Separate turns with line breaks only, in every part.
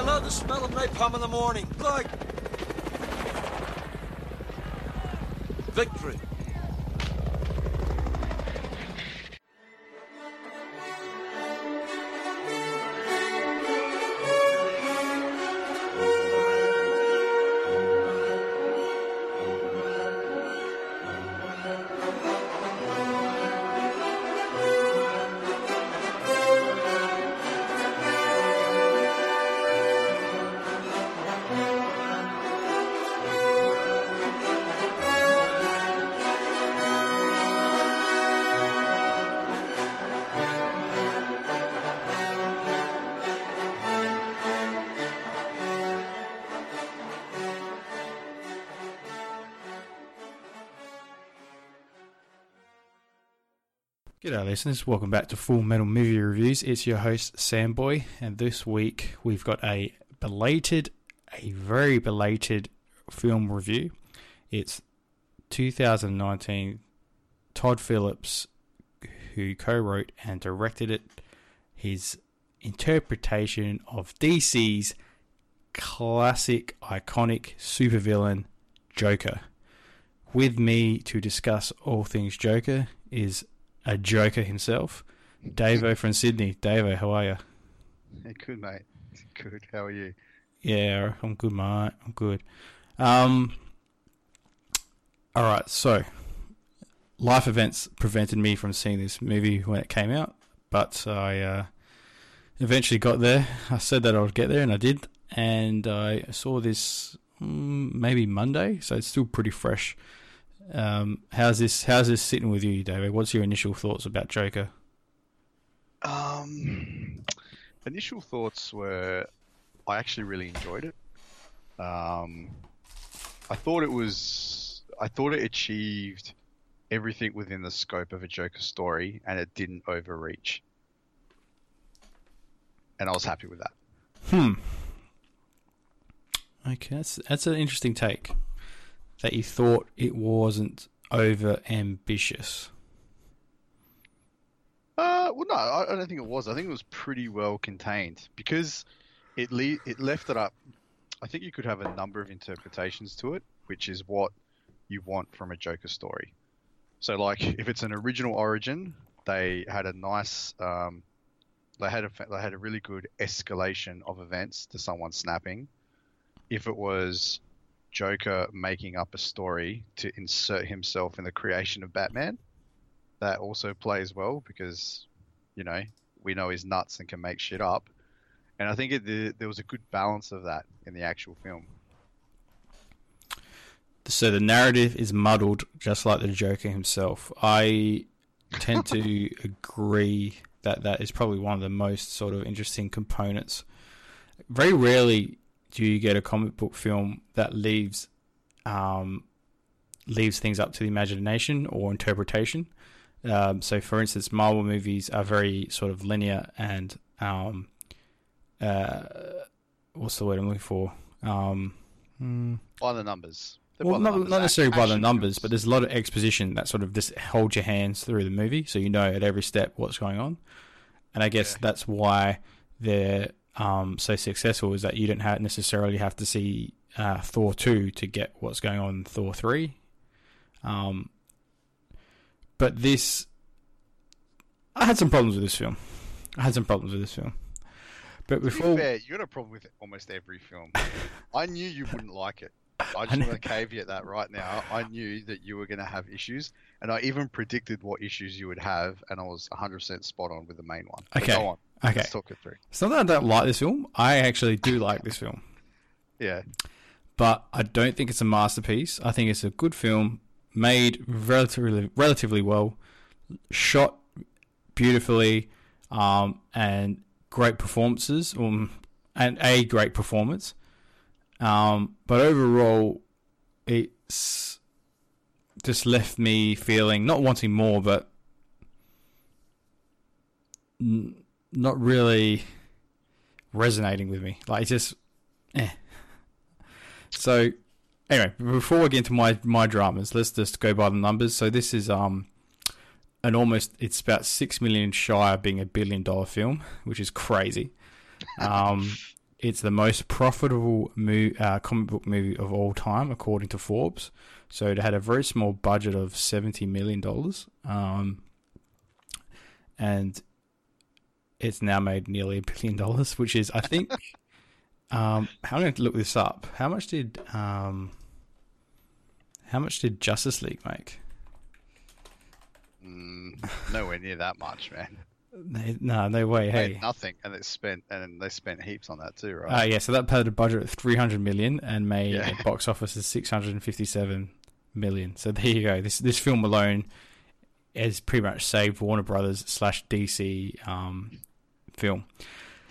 I love the smell of napalm in the morning. Like victory.
G'day, listeners. Welcome back to Full Metal Movie Reviews. It's your host, Samboy, and this week we've got a belated, a very belated film review. It's 2019. Todd Phillips, who co wrote and directed it, his interpretation of DC's classic, iconic supervillain, Joker. With me to discuss all things Joker is a Joker himself, Davo from Sydney. Davo, how are you?
Hey, good, mate. Good. How are you?
Yeah, I'm good, mate. I'm good. Um, all right. So, life events prevented me from seeing this movie when it came out, but I uh, eventually got there. I said that I would get there, and I did. And I saw this mm, maybe Monday, so it's still pretty fresh. Um, how's this? How's this sitting with you, David? What's your initial thoughts about Joker?
Um, initial thoughts were I actually really enjoyed it. Um, I thought it was I thought it achieved everything within the scope of a Joker story, and it didn't overreach. And I was happy with that.
Hmm. Okay, that's that's an interesting take. That you thought it wasn't over ambitious.
Uh, well, no, I, I don't think it was. I think it was pretty well contained because it le- it left it up. I think you could have a number of interpretations to it, which is what you want from a Joker story. So, like, if it's an original origin, they had a nice, um, they had a they had a really good escalation of events to someone snapping. If it was Joker making up a story to insert himself in the creation of Batman, that also plays well because, you know, we know he's nuts and can make shit up. And I think it, the, there was a good balance of that in the actual film.
So the narrative is muddled, just like the Joker himself. I tend to agree that that is probably one of the most sort of interesting components. Very rarely do you get a comic book film that leaves um, leaves things up to the imagination or interpretation. Um, so, for instance, Marvel movies are very sort of linear and um, uh, what's the word I'm looking for? Um, hmm.
By the numbers. They're
well, not,
numbers.
not necessarily by the numbers,
films.
but there's a lot of exposition that sort of just holds your hands through the movie, so you know at every step what's going on. And I guess
Yeah.
that's why they're um, so successful is that you don't have necessarily have to see uh, Thor two to get what's going on in Thor three. Um, but this, I had some problems with this film. I had some problems with this film. But
To be
before,
fair, you had a problem with almost every film. I knew you wouldn't like it. I just want to caveat that right now. I knew that you were going to have issues, and I even predicted what issues you would have, and I was 100% spot on with the main one.
Okay.
On.
okay,
Let's talk it through.
it's not that I don't like this film. I actually do like this film.
Yeah.
but I don't think it's a masterpiece. I think it's a good film, made relatively relatively well, shot beautifully, um, and great performances, um, and a great performance. Um, but overall, it's just left me feeling not wanting more, but n- not really resonating with me. Like it's just, eh. So, anyway, before we get into my my dramas, let's just go by the numbers. So this is um an almost it's about six million shy of being a billion dollar film, which is crazy. Um, it's the most profitable mo- uh, comic book movie of all time, according to Forbes. So it had a very small budget of seventy million dollars, um, and it's now made nearly a billion dollars, which is, I think, um, I'm going to look this up. How much did um, how much did Justice League make?
Mm, nowhere near that much, man.
They, no, no way. Hey,
nothing, and they spent and they spent heaps on that too,
Uh,
right?
yeah, so that had a budget of 300 million and made
Yeah.
a box office of 657 million. So there you go. This this film alone has pretty much saved Warner Brothers slash DC um, film.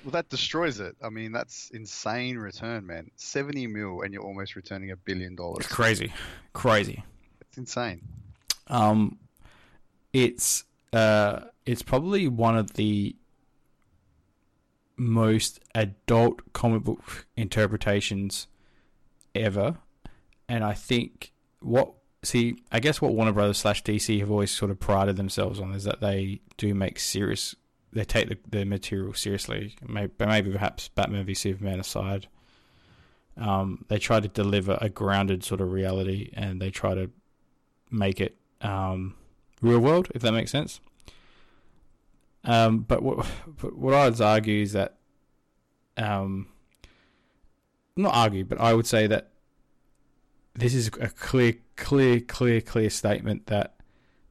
well, that destroys it. I mean, that's insane return, man. Seventy mil, and you're almost returning a billion dollars.
It's crazy, crazy.
It's insane.
Um, it's uh, it's probably one of the most adult comic book interpretations ever, and I think what see, I guess what Warner Brothers slash DC have always sort of prided themselves on is that they do make serious, they take the, the material seriously. Maybe, maybe perhaps Batman v Superman aside, um, they try to deliver a grounded sort of reality, and they try to make it um, real world, if that makes sense. Um, but what what I'd argue is that, um, not argue, but I would say that this is a clear, clear, clear, clear statement that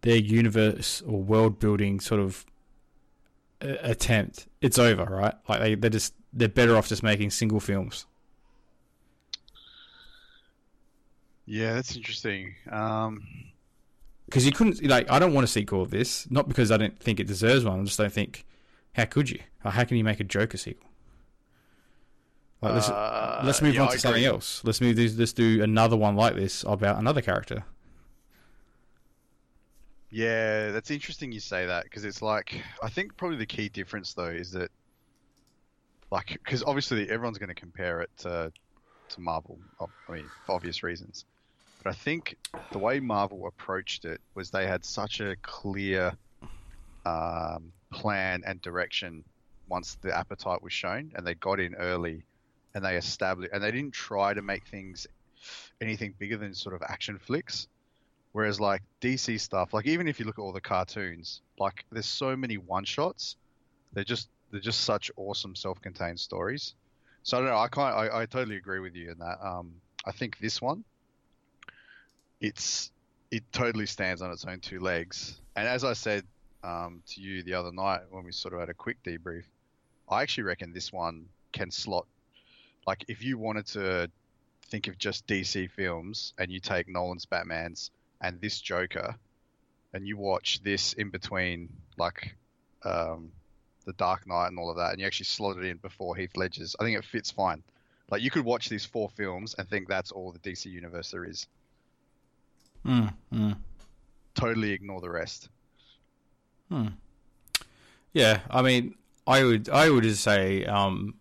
their universe or world building sort of uh, attempt it's over, right? Like they they're just they're better off just making single films.
Yeah, that's interesting. Um,
because you couldn't like I don't want a sequel of this, not because I don't think it deserves one. I just don't think how could you? Or how can you make a Joker sequel? Like, let's,
uh,
let's move
yeah,
on to something else. Let's move this. Let's do another one like this about another character.
Yeah, that's interesting you say that because it's like I think probably the key difference though is that like because obviously everyone's going to compare it to to Marvel. I mean, for obvious reasons. But I think the way Marvel approached it was they had such a clear um, plan and direction once the appetite was shown, and they got in early, and they established, and they didn't try to make things anything bigger than sort of action flicks. Whereas like DC stuff, like even if you look at all the cartoons, like there's so many one shots. They're just they're just such awesome self-contained stories. So I don't know. I kind I, I totally agree with you in that. Um, I think this one, it's it totally stands on its own two legs. And as I said um, to you the other night when we sort of had a quick debrief, I actually reckon this one can slot. Like if you wanted to think of just DC films and you take Nolan's Batman's and this Joker, and you watch this in between like um, the Dark Knight and all of that, and you actually slot it in before Heath Ledger's, I think it fits fine. Like you could watch these four films and think that's all the DC universe there is.
Mm, mm,
Totally ignore the rest.
hmm. Yeah, I mean, I would I would just say um,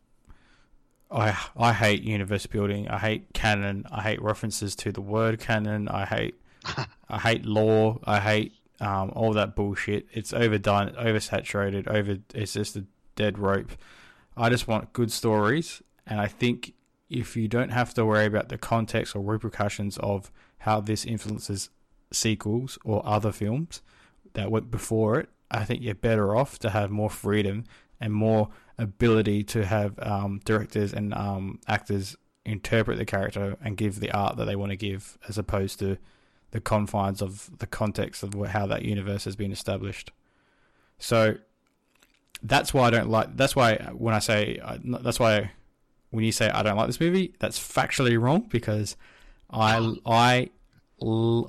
I I hate universe building. I hate canon. I hate references to the word canon. I hate I hate lore. I hate um, all that bullshit. It's overdone, oversaturated, over. It's just a dead rope. I just want good stories, and I think if you don't have to worry about the context or repercussions of how this influences sequels or other films that went before it, I think you're better off to have more freedom and more ability to have um, directors and um, actors interpret the character and give the art that they want to give, as opposed to the confines of the context of how that universe has been established. So that's why I don't like. That's why when I say that's why when you say I don't like this movie, that's factually wrong because I I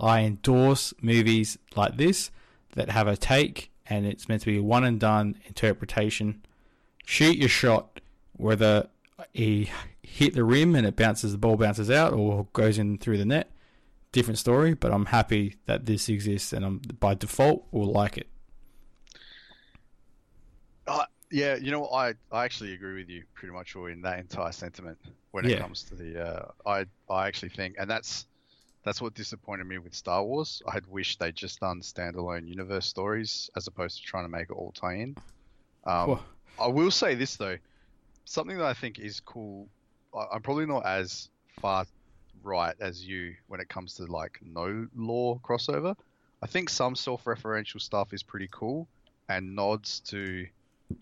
I endorse movies like this that have a take and it's meant to be a one and done interpretation. Shoot your shot, whether he hit the rim and it bounces, the ball bounces out, or goes in through the net. Different story, but I'm happy that this exists, and I'm by default will like it.
Yeah, you know, I I actually agree with you pretty much all in that entire sentiment when
Yeah.
it comes to the. Uh, I I actually think, and that's that's what disappointed me with Star Wars. I had wished they'd just done standalone universe stories as opposed to trying to make it all tie in. Um, I will say this though, something that I think is cool. I- I'm probably not as far right as you when it comes to like no lore crossover. I think some self-referential stuff is pretty cool and nods to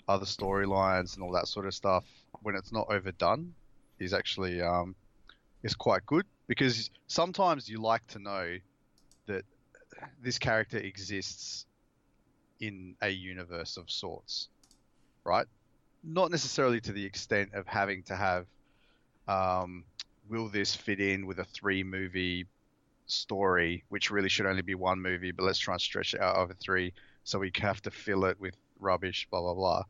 other storylines and all that sort of stuff when it's not overdone is actually um, is quite good because sometimes you like to know that this character exists in a universe of sorts, right? Not necessarily to the extent of having to have, um, will this fit in with a three movie story, which really should only be one movie, but let's try and stretch it out over three, so we have to fill it with rubbish, blah blah blah.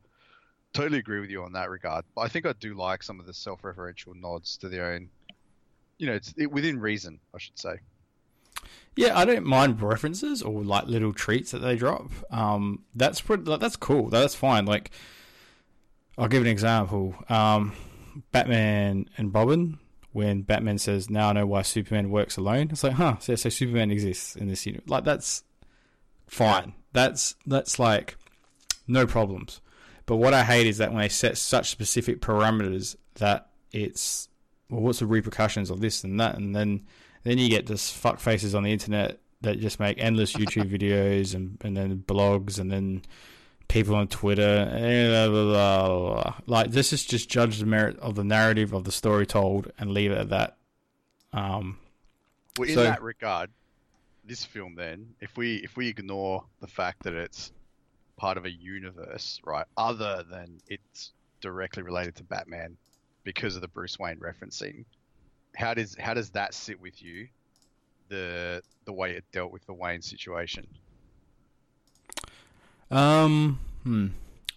Totally agree with you on that regard, but I think I do like some of the self-referential nods to their own, you know, it's it, within reason, I should say.
Yeah, I don't mind references or like little treats that they drop. Um, that's pretty, that's cool. That's fine. Like, I'll give an example. Um, Batman and Robin. When Batman says, "Now I know why Superman works alone," it's like, huh? So, so Superman exists in this universe. Like that's fine. That's that's like no problems. But what I hate is that when they set such specific parameters that it's well, what's the repercussions of this and that, and then then you get just fuck faces on the internet that just make endless YouTube videos and, and then blogs and then people on Twitter. Blah, blah, blah. Like this is just judge the merit of the narrative of the story told and leave it at that. Um,
Well, in
So-
that regard, this film then, if we if we ignore the fact that it's part of a universe, right, other than it's directly related to Batman because of the Bruce Wayne referencing, how does how does that sit with you? The the way it dealt with the Wayne situation.
um, hmm.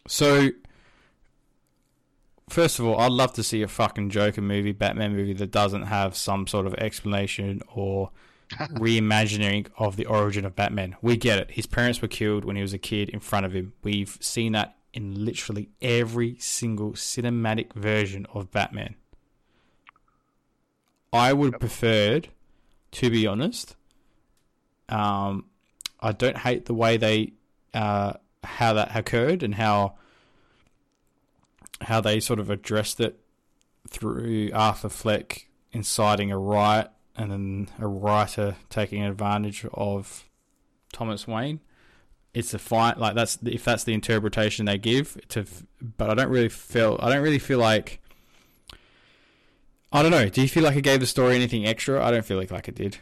So, first of all, I'd love to see a fucking Joker movie, Batman movie that doesn't have some sort of explanation or reimagining of the origin of Batman. We get it. His parents were killed when he was a kid in front of him. We've seen that in literally every single cinematic version of Batman. I would
Yep.
preferred, to be honest. Um, I don't hate the way they, uh, how that occurred and how, how they sort of addressed it through Arthur Fleck inciting a riot and then a writer taking advantage of Thomas Wayne. It's a fine like that's if that's the interpretation they give to, but I don't really feel I don't really feel like I don't know. Do you feel like it gave the story anything extra? I don't feel like like it did.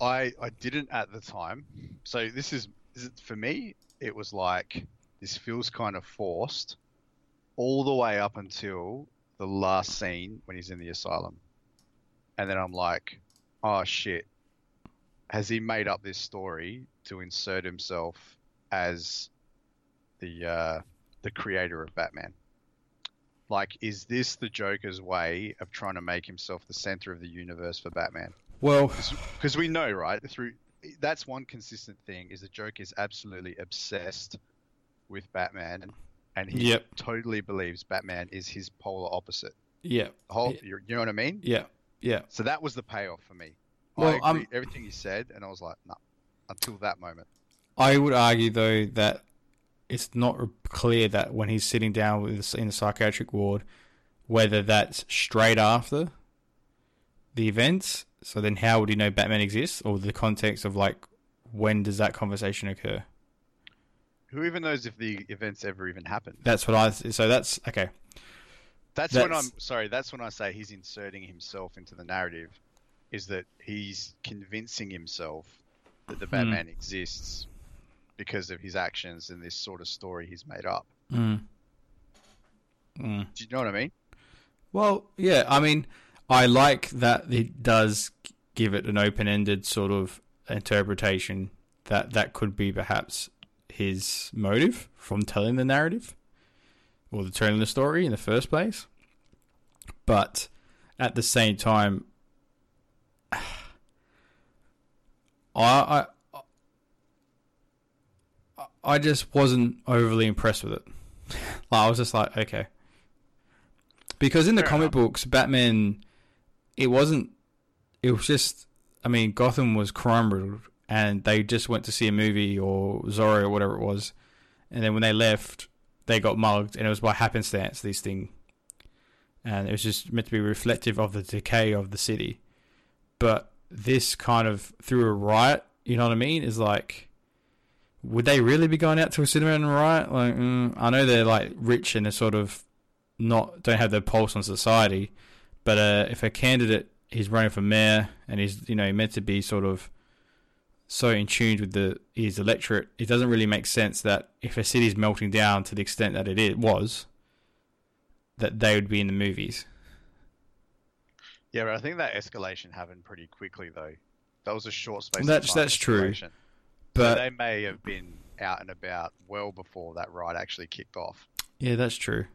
I I didn't at the time. So this is, is for me. It was like this feels kind of forced, all the way up until the last scene when he's in the asylum, and then I'm like, oh shit, has he made up this story to insert himself as the uh, the creator of Batman? Like, is this the Joker's way of trying to make himself the center of the universe for Batman?
Well,
because we know right through that's one consistent thing is the Joker is absolutely obsessed with batman and he
Yep.
totally believes batman is his polar opposite
yeah,
whole
Yeah.
you you know what i mean
yeah, yeah.
so that was the payoff for me
Well,
i agree um, everything you said and i was like no until that moment
I would argue though that it's not clear that when he's sitting down with in the psychiatric ward, whether that's straight after the events. So then, how would he know Batman exists, or the context of like when does that conversation occur?
who even knows if the events ever even happened
That's what I. So that's okay.
That's, when i'm sorry that's when i say he's inserting himself into the narrative is that he's convincing himself that the batman exists because of his actions and this sort of story he's made up
Mm. Mm.
Do you know what I mean?
Well, yeah. I mean, I like that it does give it an open-ended sort of interpretation that that could be perhaps his motive from telling the narrative or the telling the story in the first place. But at the same time, I I I just wasn't overly impressed with it. Like, I was just like, okay. Because in the
Fair
comic
enough.
books, Batman, it wasn't. It was just. I mean, Gotham was crime riddled, and they just went to see a movie or Zorro or whatever it was, and then when they left, they got mugged, and it was by happenstance. This thing and it was just meant to be reflective of the decay of the city. But this kind of through a riot, you know what I mean? Is like, would they really be going out to a cinema and riot? Like, mm, I know they're like rich and they're sort of not don't have their pulse on society, but uh, if a candidate is running for mayor and he's you know meant to be sort of so in tune with the his electorate, it doesn't really make sense that if a city's melting down to the extent that it is, was, that they would be in the movies.
Yeah, but I think that escalation happened pretty quickly, though. That was a short space.
That's-
of time
that's true.
escalation. So
But
they may have been out and about well before that riot actually kicked off.
yeah, that's true.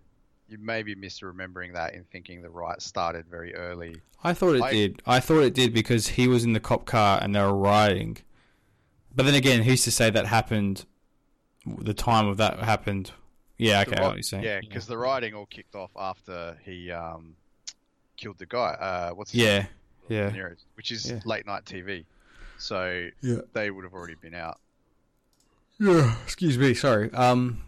You may be misremembering that in thinking the riot started very early.
I thought it did. I thought it did because he was in the cop car and they were rioting. But then again, who's to say that happened? The time of that happened. Yeah, okay, I
ri-
what you're saying.
Yeah, because the rioting all kicked off after he um, killed the guy. Uh, what's his
yeah,
name?
yeah,
De which is
Yeah.
late night TV. So
yeah.
they would have already been out.
Yeah. Excuse me. Sorry. Um.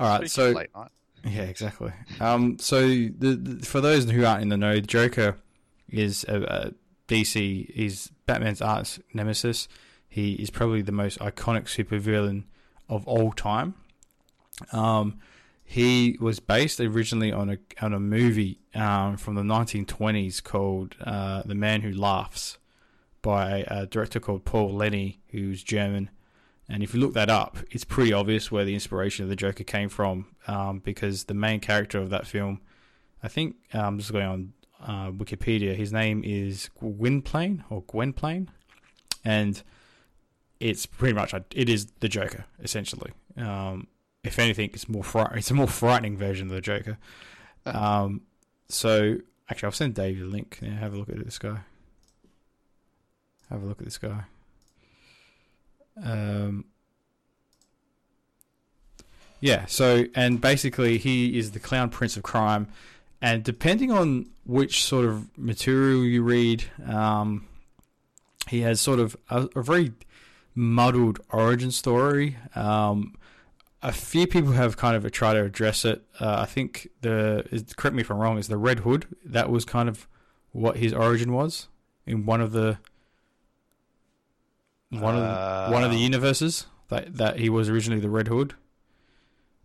All right.
Speaking
So
late night.
Yeah, exactly. Um, so the, the for those who aren't in the know, the Joker is a, a DC. He's Batman's arch nemesis. He is probably the most iconic supervillain of all time. Um, he was based originally on a on a movie um, from the 1920s called uh, The Man Who Laughs by a director called Paul Leni, who's German. And if you look that up, it's pretty obvious where the inspiration of the Joker came from, um, because the main character of that film, I think, um, just going on uh, Wikipedia, his name is Gwynplaine or Gwenplaine, and it's pretty much it is the Joker essentially. Um, if anything, it's more fright- it's a more frightening version of the Joker. Um, so actually, I'll send Dave the link. Yeah, have a look at this guy. Have a look at this guy. Um, yeah, so, and basically, he is the clown prince of crime. And depending on which sort of material you read, um, he has sort of a, a very muddled origin story. Um, a few people have kind of tried to address it. Uh, I think the is, correct me if I'm wrong. Is the Red Hood that was kind of what his origin was in one of the one of the, one of the
Uh,
universes that that he was originally the Red Hood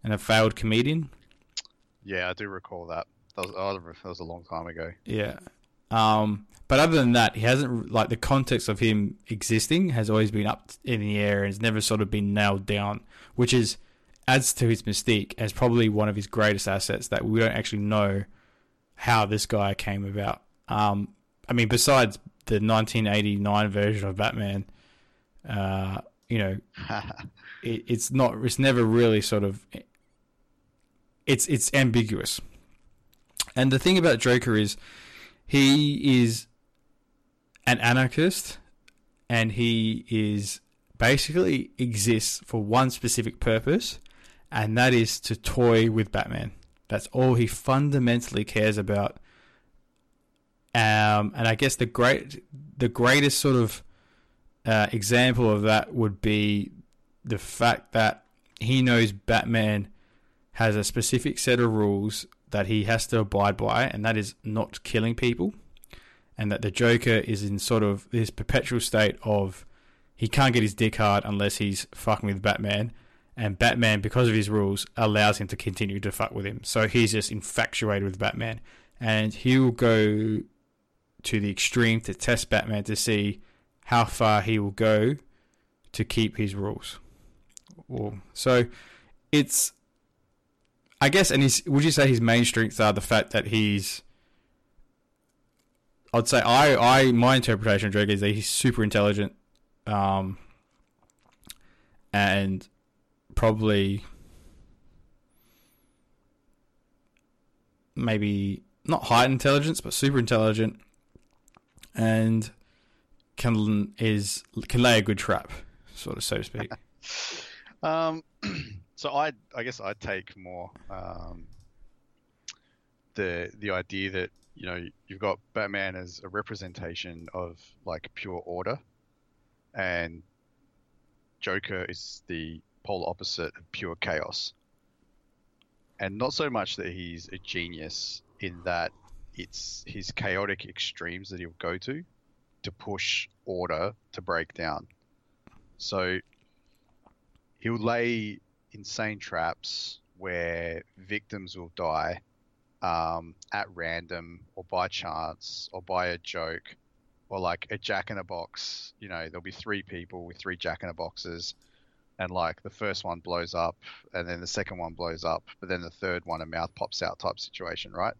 and a failed comedian.
Yeah, I do recall that. That was, that was a long time ago.
Yeah. Um, but other than that, he hasn't like the context of him existing has always been up in the air and has never sort of been nailed down, which is adds to his mystique as probably one of his greatest assets that we don't actually know how this guy came about. Um, I mean, besides the 1989 version of Batman, uh, you know, it, it's not it's never really sort of it's it's ambiguous and the thing about joker is he is an anarchist and he is basically exists for one specific purpose and that is to toy with batman. That's all he fundamentally cares about. Um, and i guess the great the greatest sort of uh, example of that would be the fact that he knows Batman has a specific set of rules that he has to abide by, and that is not killing people, and that the Joker is in sort of this perpetual state of he can't get his dick hard unless he's fucking with Batman, and Batman, because of his rules, allows him to continue to fuck with him. So he's just infatuated with Batman, and he'll go to the extreme to test Batman to see how far he will go to keep his rules. So it's, I guess, and his, would you say his main strengths are the fact that he's, I'd say I, I my interpretation of Drake is that he's super intelligent, um, and probably maybe not high intelligence, but super intelligent, and can is can lay a good trap, sort of so to speak.
Um, so I, I guess I'd take more um, the the idea that you know you've got Batman as a representation of like pure order, and Joker is the polar opposite of pure chaos. And not so much that he's a genius in that it's his chaotic extremes that he'll go to to push order to break down. So he'll lay insane traps where victims will die um, at random or by chance or by a joke or like a jack in a box. You know, there'll be three people with three jack in a boxes, and like the first one blows up, and then the second one blows up, but then the third one a mouth pops out type situation, right?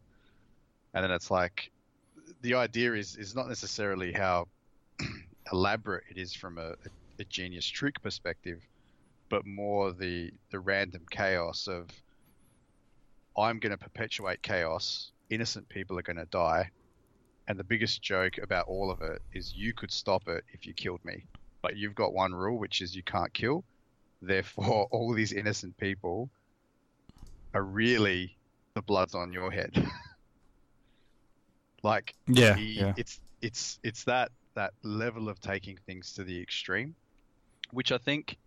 And then it's like the idea is is not necessarily how elaborate it is from a, a genius trick perspective, but more the the random chaos of I'm going to perpetuate chaos. Innocent people are going to die, and the biggest joke about all of it is you could stop it if you killed me, but you've got one rule, which is you can't kill. Therefore, all these innocent people are really the blood's on your head. like,
Yeah,
he-
yeah.
it's it's it's that that level of taking things to the extreme, which I think,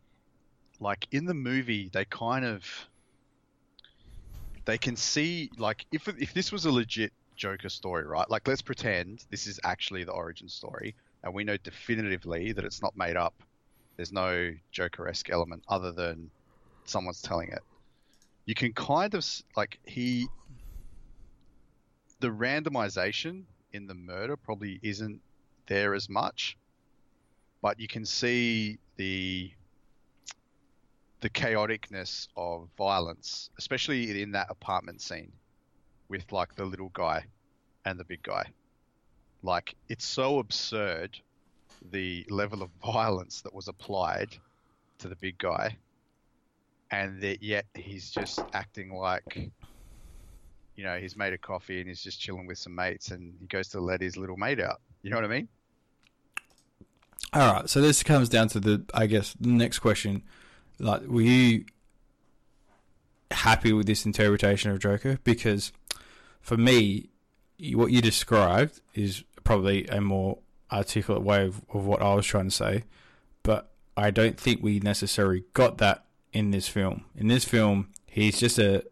like in the movie, they kind of they can see like if if this was a legit Joker story, right? Like let's pretend this is actually the origin story, and we know definitively that it's not made up. There's no Joker-esque element other than someone's telling it. You can kind of like he the randomization in the murder probably isn't there as much, but you can see the the chaoticness of violence, especially in that apartment scene with like the little guy and the big guy. Like it's so absurd the level of violence that was applied to the big guy and that yet he's just acting like you know, he's made a coffee and he's just chilling with some mates and he goes to let his little mate out. You know what I mean?
All right, so this comes down to the, I guess, the next question. Like, were you happy with this interpretation of Joker? Because for me, what you described is probably a more articulate way of, of what I was trying to say, but I don't think we necessarily got that in this film. In this film, he's just a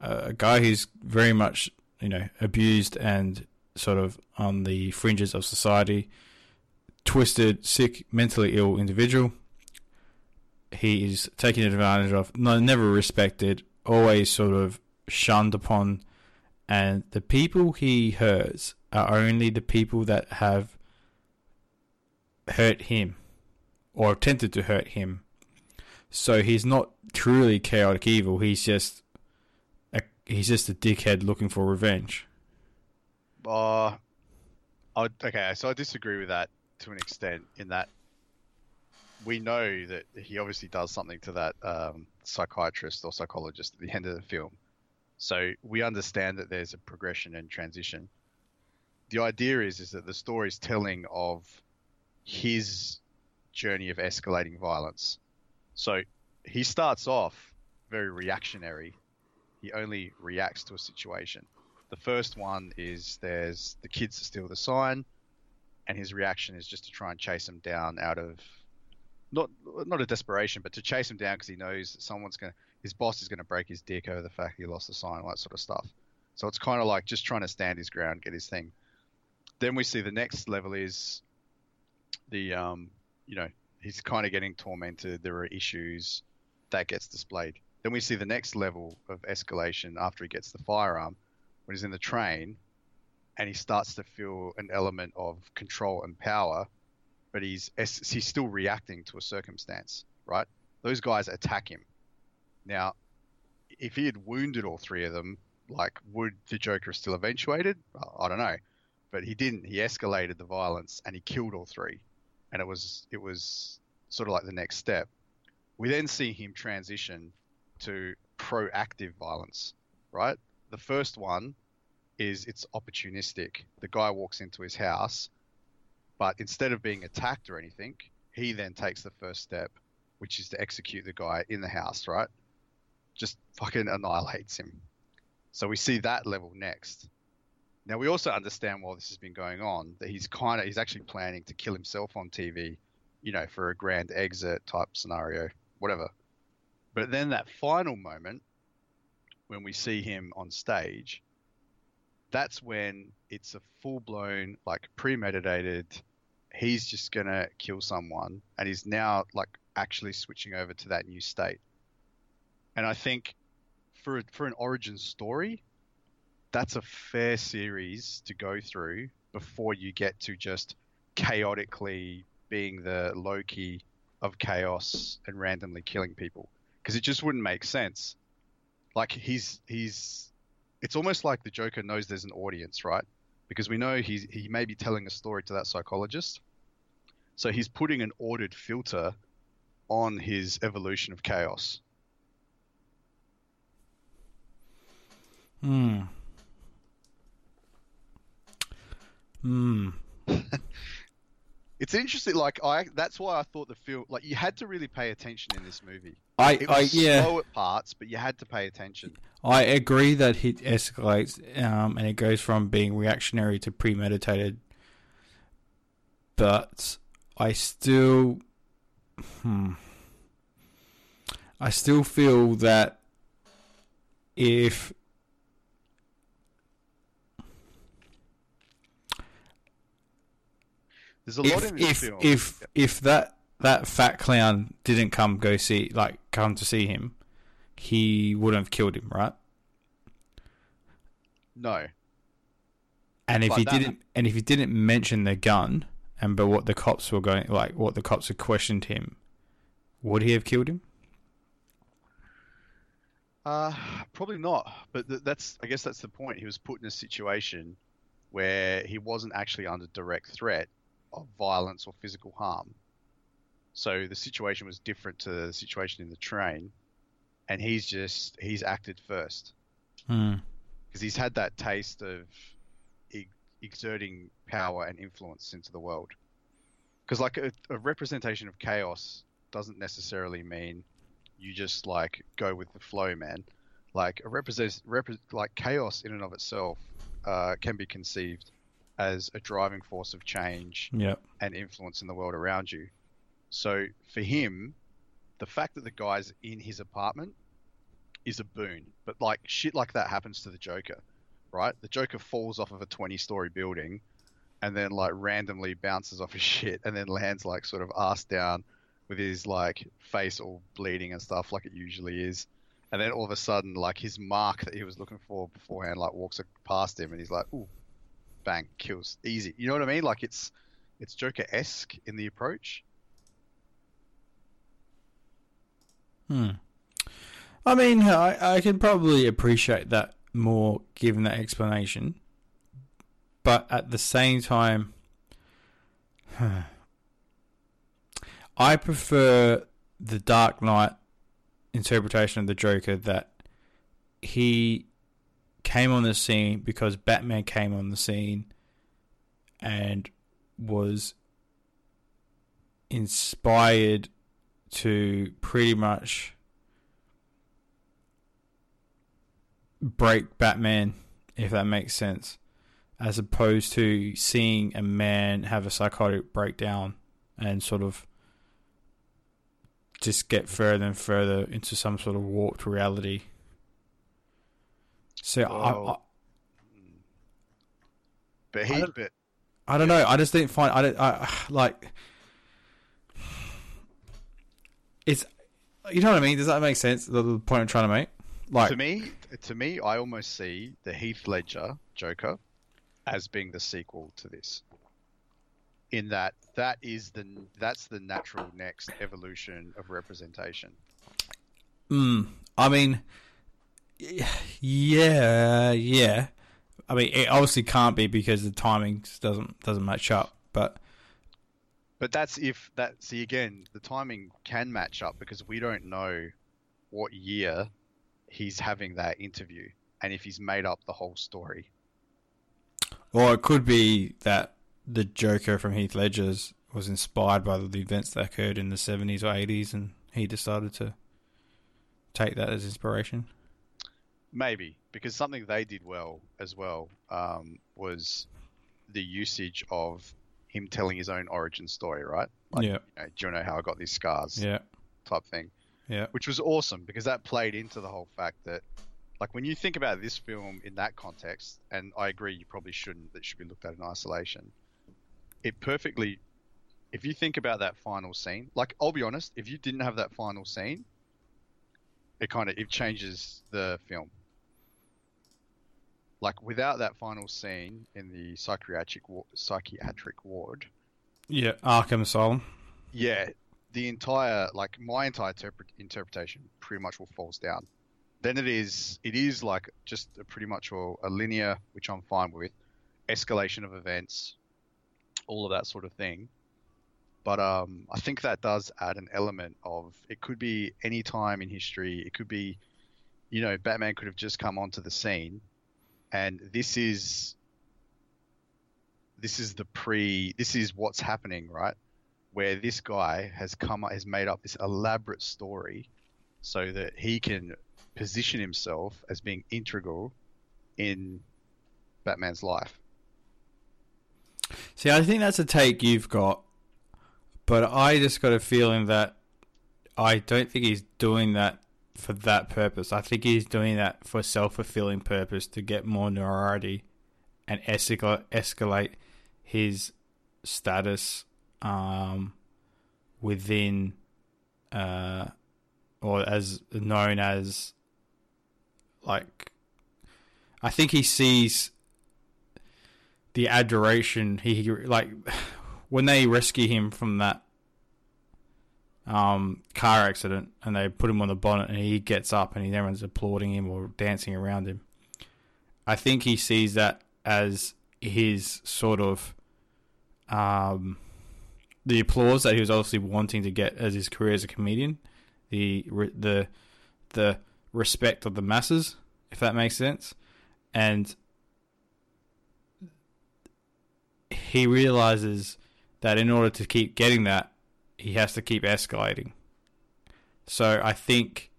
a guy who's very much, you know, abused and sort of on the fringes of society twisted, sick, mentally ill individual. He is taken advantage of, never respected, always sort of shunned upon, and the people he hurts are only the people that have hurt him or attempted to hurt him. So he's not truly chaotic evil. He's just a, he's just a dickhead looking for revenge.
Uh, I, okay, so I disagree with that to an extent in that we know that he obviously does something to that um, psychiatrist or psychologist at the end of the film. So we understand that there's a progression and transition. The idea is is that the story is telling of his journey of escalating violence. So he starts off very reactionary. He only reacts to a situation. The first one is there's the kids steal the sign, and his reaction is just to try and chase them down out of not not a desperation, but to chase him down because he knows someone's gonna his boss is gonna break his dick over the fact he lost the sign, all that sort of stuff. So it's kind of like just trying to stand his ground, get his thing. Then we see the next level is the um, you know, he's kind of getting tormented. There are issues that gets displayed. Then we see the next level of escalation after he gets the firearm, when he's in the train, and he starts to feel an element of control and power, but he's he's still reacting to a circumstance, right? Those guys attack him. Now, if he had wounded all three of them, like would the Joker have still eventuated? I don't know, but he didn't. He escalated the violence and he killed all three, and it was it was sort of like the next step. We then see him transition to proactive violence, right? The first one is it's opportunistic. The guy walks into his house, but instead of being attacked or anything, he then takes the first step, which is to execute the guy in the house, right? Just fucking annihilates him. So we see that level next. Now we also understand while this has been going on that he's kind of he's actually planning to kill himself on TV, you know, for a grand exit type scenario, whatever. But then that final moment when we see him on stage, that's when it's a full blown like premeditated. He's just gonna kill someone, and he's now like actually switching over to that new state. And I think for for an origin story, that's a fair series to go through before you get to just chaotically being the Loki of chaos and randomly killing people because it just wouldn't make sense. Like he's he's it's almost like the Joker knows there's an audience, right? Because we know he's he may be telling a story to that psychologist. So he's putting an ordered filter on his evolution of chaos.
Hmm. Hmm.
It's interesting. Like I, that's why I thought the film, like you had to really pay attention in this movie.
I,
It
I yeah.
slow at parts, but you had to pay attention.
I agree that it escalates um, and it goes from being reactionary to premeditated, but I still, hmm, I still feel that if
There's a lot
if
in this
if
film.
if if that that fat clown didn't come go see like come to see him, he wouldn't have killed him, right?
no,
And if
Like
he
that-
didn't, and if he didn't mention the gun, and but what the cops were going, like what the cops had questioned him, would he have killed him?
uh, probably not. But th- that's, I guess, that's the point. He was put in a situation where he wasn't actually under direct threat of violence or physical harm. So the situation was different to the situation in the train, and he's just he's acted first.
Hmm.
because he's had that taste of exerting power and influence into the world. Because like a, a representation of chaos doesn't necessarily mean you just like go with the flow, man. Like a represent repre- like chaos in and of itself uh, can be conceived as a driving force of change
Yep.
and influence in the world around you. So for him, the fact that the guy's in his apartment is a boon. But like shit like that happens to the Joker, right? The Joker falls off of a 20 story building and then like randomly bounces off his shit and then lands like sort of ass down with his like face all bleeding and stuff like it usually is. And then all of a sudden, like his mark that he was looking for beforehand, like walks past him, and he's like, "Ooh, bang, kills, easy." You know what I mean? Like it's it's Joker esque in the approach.
Hmm. I mean, I I can probably appreciate that more given that explanation, but at the same time, I prefer the Dark Knight interpretation of the Joker that he came on the scene because Batman came on the scene and was inspired to pretty much break Batman, if that makes sense, as opposed to seeing a man have a psychotic breakdown and sort of just get further and further into some sort of warped reality. So I, I,
But he,
I don't-
but
I don't know. I just didn't find. I. I like. It's. You know what I mean? Does that make sense? The, the point I'm trying to make. Like.
to me, to me, I almost see the Heath Ledger Joker as being the sequel to this. In that, that is the that's the natural next evolution of representation.
Mm, I mean. Yeah. Yeah. I mean, it obviously can't be because the timing doesn't doesn't match up. But
But that's if that see again, the timing can match up because we don't know what year he's having that interview and if he's made up the whole story.
or it could be that the Joker from Heath Ledger's was inspired by the events that occurred in the 70s or 80s, and he decided to take that as inspiration.
Maybe because something they did well as well um, was the usage of him telling his own origin story, right? Like,
yeah,
you know, do you know how I got these scars?
yeah,
Type thing,
yeah.
which was awesome because that played into the whole fact that Like when you think about this film in that context, and I agree, you probably shouldn't. That should be looked at in isolation. It perfectly. If you think about that final scene, like I'll be honest, if you didn't have that final scene, it kind of it changes the film. Like without that final scene in the psychiatric wa- psychiatric ward,
Yeah, Arkham Asylum.
yeah, the entire like my entire interpret- interpretation pretty much all falls down. Then it is it is like just a pretty much a, a linear, which I'm fine with, escalation of events, all of that sort of thing. But um, I think that does add an element of it could be any time in history. It could be, you know, Batman could have just come onto the scene, and this is this is the pre. This is what's happening, right? where this guy has come has made up this elaborate story so that he can position himself as being integral in Batman's life.
See, I think that's a take you've got, but I just got a feeling that I don't think he's doing that for that purpose. I think he's doing that for self fulfilling purpose to get more notoriety and escalate escalate his status um, within, uh, or as known as, like, I think he sees the adoration he like when they rescue him from that um, car accident and they put him on the bonnet and he gets up and everyone's applauding him or dancing around him. I think he sees that as his sort of um, the applause that he was obviously wanting to get as his career as a comedian, the the the respect of the masses, if that makes sense, and he realizes that in order to keep getting that, he has to keep escalating. So I think,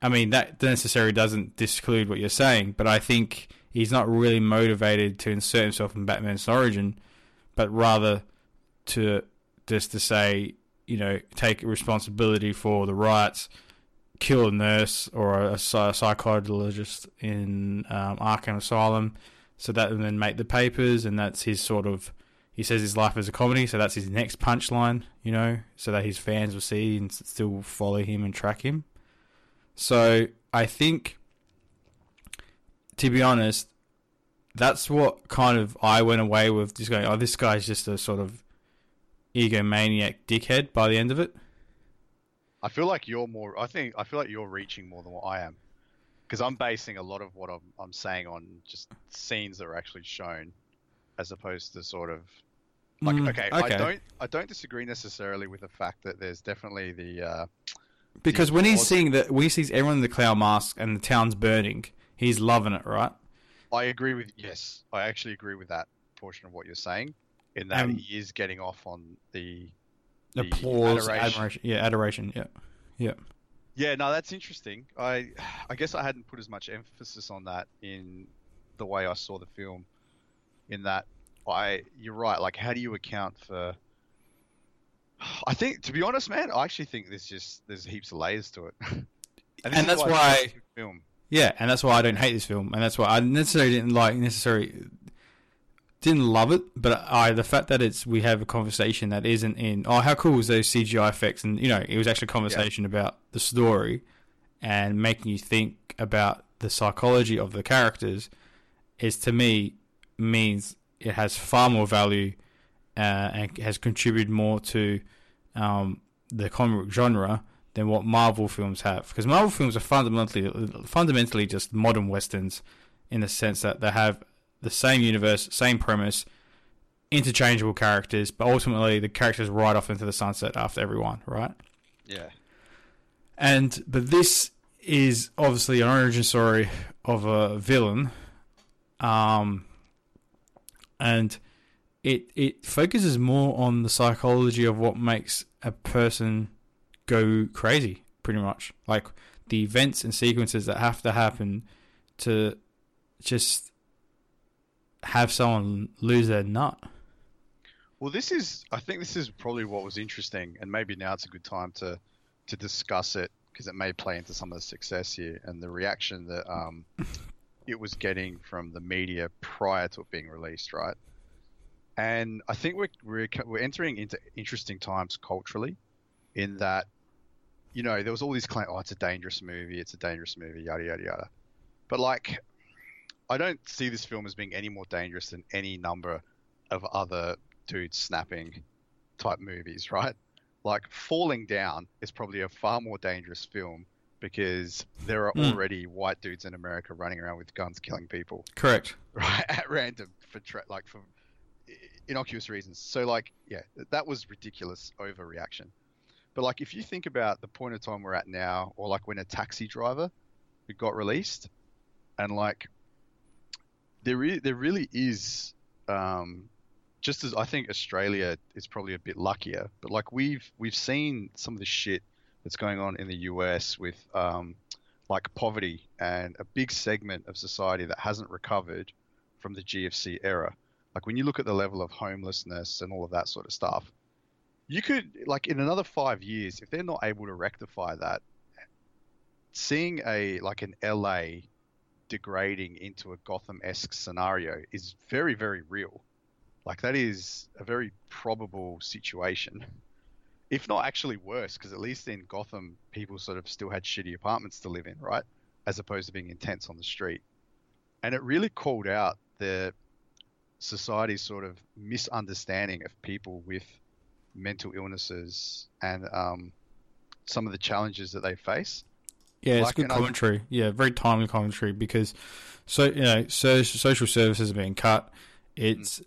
I mean, that necessarily doesn't disclude what you're saying, but I think he's not really motivated to insert himself in Batman's origin, but rather to just to say, you know, take responsibility for the riots, kill a nurse or a, a psychologist in um, Arkham Asylum, so that and then make the papers, and that's his sort of. He says his life is a comedy, so that's his next punchline, you know, so that his fans will see and still follow him and track him. So I think, to be honest, that's what kind of I went away with, just going, oh, this guy's just a sort of egomaniac dickhead by the end of it.
I feel like you're more. I think I feel like you're reaching more than what I am, because I'm basing a lot of what I'm I'm saying on just scenes that are actually shown, as opposed to sort of like
Mm,
okay,
okay.
I don't I don't disagree necessarily with the fact that there's definitely the uh,
Because when he's seeing that, when he sees everyone in the clown mask and the town's burning, he's loving it, right?
I agree with yes, I actually agree with that portion of what you're saying, in that
Um,
he is getting off on the The
Applause,
adoration.
admiration. yeah, adoration, yeah, yeah.
Yeah, no, that's interesting. I I guess I hadn't put as much emphasis on that in the way I saw the film. In that, I you're right. Like, how do you account for? I think, to be honest, man, I actually think there's just there's heaps of layers to it, and,
And that's why-
it's film.
Yeah, and that's why I don't hate this film, and that's why I necessarily didn't like necessarily didn't love it, but I the fact that it's we have a conversation that isn't in oh how cool was those CGI effects, and you know it was actually a conversation about the story and making you think about the psychology of the characters is to me means it has far more value uh, and has contributed more to um, the comic book genre than what Marvel films have. Because Marvel films are fundamentally fundamentally just modern westerns in the sense that they have the same universe, same premise, interchangeable characters, but ultimately the characters ride off into the sunset after everyone, right?
Yeah,
And but this is obviously an origin story of a villain, um, and it it focuses more on the psychology of what makes a person go crazy, pretty much like the events and sequences that have to happen to just have someone lose their nut.
Well, this is. I think this is probably what was interesting, and maybe now it's a good time to to discuss it because it may play into some of the success here and the reaction that um, it was getting from the media prior to it being released, right? And I think we're we're, we're entering into interesting times culturally, in that, you know, there was all these claims, oh, it's a dangerous movie, it's a dangerous movie, yada yada yada, but like, I don't see this film as being any more dangerous than any number of other dude snapping type movies, right? Like Falling Down is probably a far more dangerous film because there are
Mm.
already white dudes in America running around with guns killing people,
Correct.
right, at random for tra- like for innocuous reasons. So like, yeah, that was ridiculous overreaction. But like, if you think about the point of time we're at now, or like when a taxi driver got released, and like, there is there really is, um, just as I think Australia is probably a bit luckier, but like we've we've seen some of the shit that's going on in the US with um, like poverty and a big segment of society that hasn't recovered from the GFC era. Like when you look at the level of homelessness and all of that sort of stuff, you could like in another five years, if they're not able to rectify that, seeing a like an LA degrading into a Gotham-esque scenario is very, very real. Like that is a very probable situation. If not actually worse, because at least in Gotham, people sort of still had shitty apartments to live in, right? As opposed to being intense on the street. And it really called out the society's sort of misunderstanding of people with mental illnesses and um, some of the challenges that they face.
Yeah, it's
Like,
good
and I-
commentary. Yeah, very timely commentary because so you know, so, social services are being cut. It's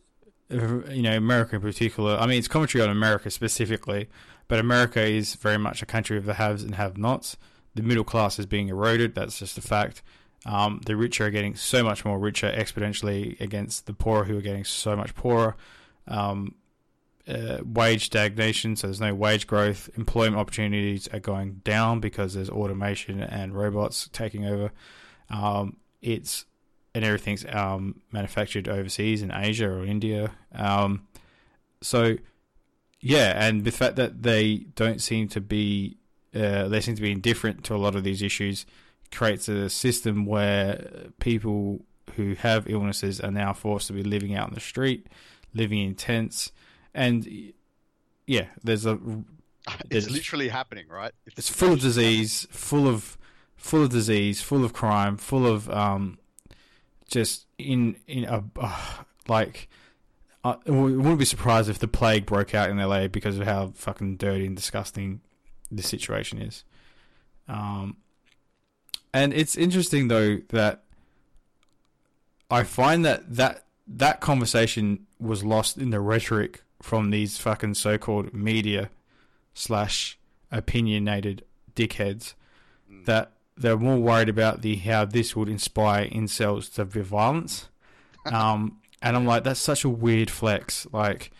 uh, you know America in particular. I mean, it's commentary on America specifically, but America is very much a country of the haves and have-nots. The middle class is being eroded. That's just a fact. Um, the rich are getting so much more richer exponentially against the poor, who are getting so much poorer. Um, uh, wage stagnation, so there's no wage growth. Employment opportunities are going down because there's automation and robots taking over. Um, it's and everything's um, manufactured overseas in Asia or India. Um, so yeah, and the fact that they don't seem to be uh, they seem to be indifferent to a lot of these issues creates a system where people who have illnesses are now forced to be living out in the street, living in tents, and yeah, there's a
It's
It's-
literally happening, right? If
it's full of
situation's happening-
disease, full of full of disease, full of crime, full of um, just in in a uh, like. I wouldn't be surprised if the plague broke out in LA because of how fucking dirty and disgusting the situation is. Um, and it's interesting though that I find that that that conversation was lost in the rhetoric from these fucking so-called media slash opinionated dickheads
Mm.
that they're more worried about the how this would inspire incels to be violence. Um, and I'm like, that's such a weird flex. Like,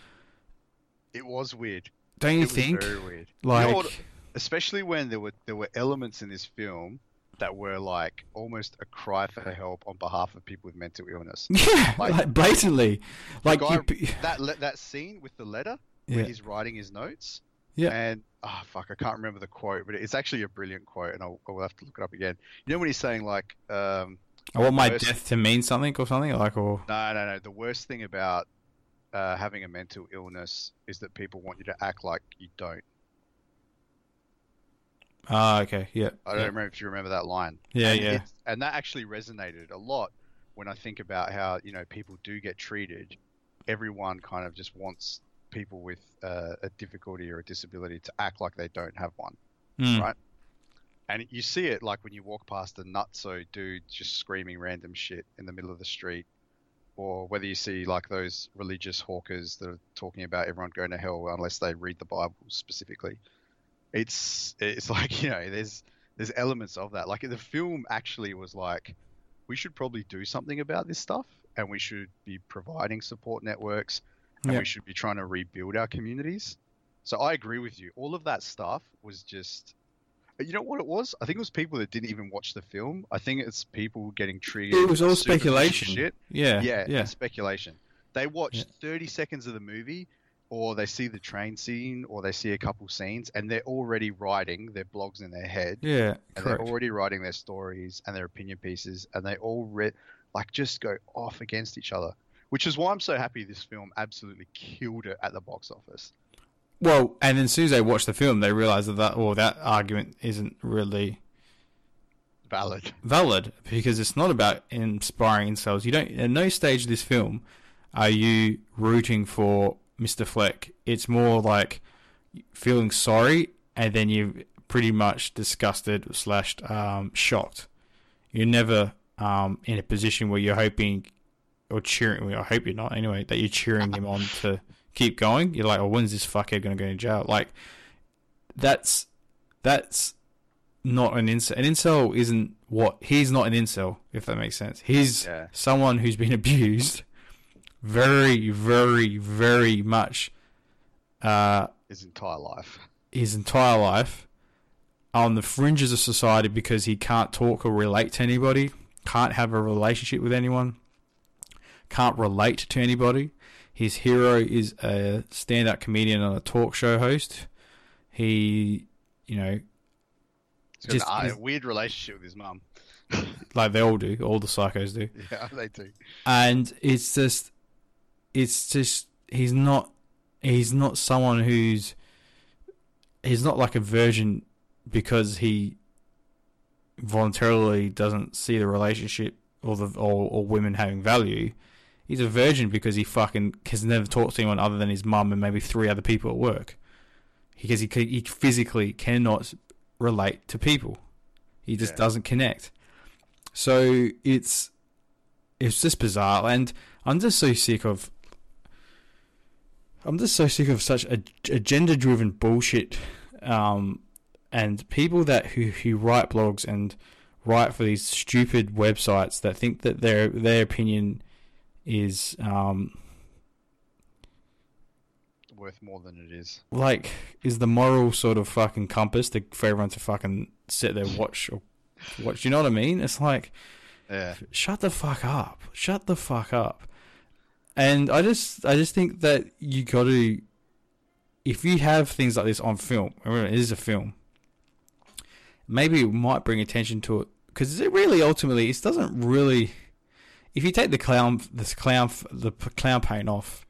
It was weird.
don't you
it was
think?
very weird.
Like,
You know what? especially when there were there were elements in this film that were like almost a cry for help on behalf of people with mental illness.
yeah,
like-
like, blatantly, like
guy-
you,
that le- that scene with the letter
yeah,
where he's writing his notes.
Yeah.
And ah fuck, I can't remember the quote, but it's actually a brilliant quote, and I'll, I'll have to look it up again. You know when he's saying like, um,
I want my death to mean something or something like, or
no, no, no. The worst thing about uh, having a mental illness is that people want you to act like you don't.
ah, okay, yeah,
I don't
yeah,
remember if you remember that line.
yeah,
and
yeah.
and that actually resonated a lot when I think about how you know people do get treated. Everyone kind of just wants people with uh, a difficulty or a disability to act like they don't have one,
Mm.
right? And you see it like when you walk past a nutso dude just screaming random shit in the middle of the street, or whether you see like those religious hawkers that are talking about everyone going to hell unless they read the Bible specifically. It's it's like you know there's there's elements of that. Like the film actually was like, we should probably do something about this stuff, and we should be providing support networks, and
Yeah.
we should be trying to rebuild our communities. So I agree with you. All of that stuff was just, you know what it was? I think it was people that didn't even watch the film. I think it's people getting triggered.
It was all speculation.
Shit.
Yeah,
Yeah,
yeah,
speculation. They watched
Yeah.
30 seconds of the movie or they see the train scene, or they see a couple scenes, and they're already writing their blogs in their head,
Yeah,
and
correct.
they're already writing their stories and their opinion pieces, and they all re- like just go off against each other. Which is why I'm so happy this film absolutely killed it at the box office.
Well, and then as soon as they watch the film, they realize that that well, that argument isn't really
Valid.
valid because it's not about inspiring incels. You don't at no stage of this film are you rooting for Mr. Fleck. It's more like feeling sorry and then you're pretty much disgusted slash um, shocked. You're never um, in a position where you're hoping or cheering. Well, I hope you're not anyway. That you're cheering him on to keep going. You're like, oh, when's this fuckhead going to go to jail? Like that's that's not an incel. An incel isn't what he's not an incel, if that makes sense. He's
Yeah.
someone who's been abused very, very, very much uh,
His entire life.
his entire life on the fringes of society because he can't talk or relate to anybody, can't have a relationship with anyone, can't relate to anybody. His hero is a stand up comedian and a talk show host. He, you know,
He's got
Just-
a weird relationship with his mum.
like they all do, all the psychos do.
Yeah, they do.
and it's just it's just he's not he's not someone who's he's not like a virgin because he voluntarily doesn't see the relationship or the or, or women having value he's a virgin because he fucking has never talked to anyone other than his mum and maybe three other people at work. Because he, he physically cannot relate to people. He just
Yeah.
doesn't connect. So it's it's just bizarre. And i'm just so sick of i'm just so sick of such a agenda driven bullshit um and people that who who write blogs and write for these stupid websites that think that their their opinion is um
Worth more than it is.
like is the moral sort of fucking compass to, for everyone to fucking sit there watch or watch you know what i mean it's like
Yeah.
shut the fuck up. Shut the fuck up. And I just I just think that you got to if you have things like this on film, remember it is a film. Maybe it might bring attention to it because it really ultimately it doesn't really. If you take the clown this clown the clown paint off,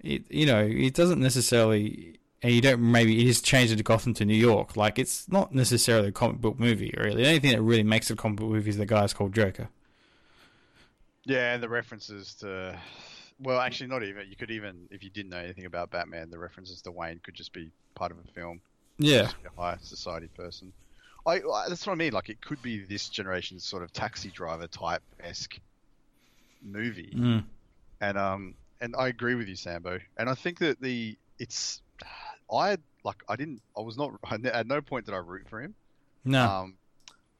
it you know it doesn't necessarily. And you don't maybe you just change to Gotham to New York. Like it's not necessarily a comic book movie, really. The only thing that really makes it a comic book movie is the guy's called Joker.
Yeah, and the references to. Well, actually, not even. You could even, if you didn't know anything about Batman, the references to Wayne could just be part of a film.
Yeah,
Just be a high society person. I, I that's what I mean. Like it could be this generation's sort of taxi driver type esque movie,
mm.
and um, and I agree with you, Sambo. And I think that the it's, I like I didn't, I was not at no point did I root for him.
no,
Um,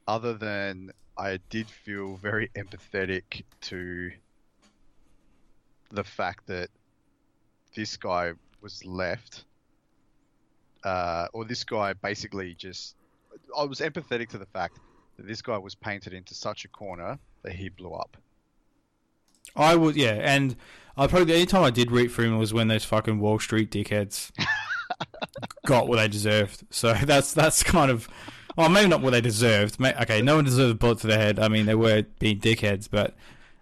other than I did feel very empathetic to the fact that this guy was left, uh, or this guy basically just. I was empathetic to the fact that this guy was painted into such a corner that he blew up.
I would. Yeah, and I probably the only time I did root for him was when those fucking Wall Street dickheads got what they deserved. So that's that's kind of. Well, maybe not what they deserved. Okay, no one deserved a bullet to the head. I mean, they were being dickheads, but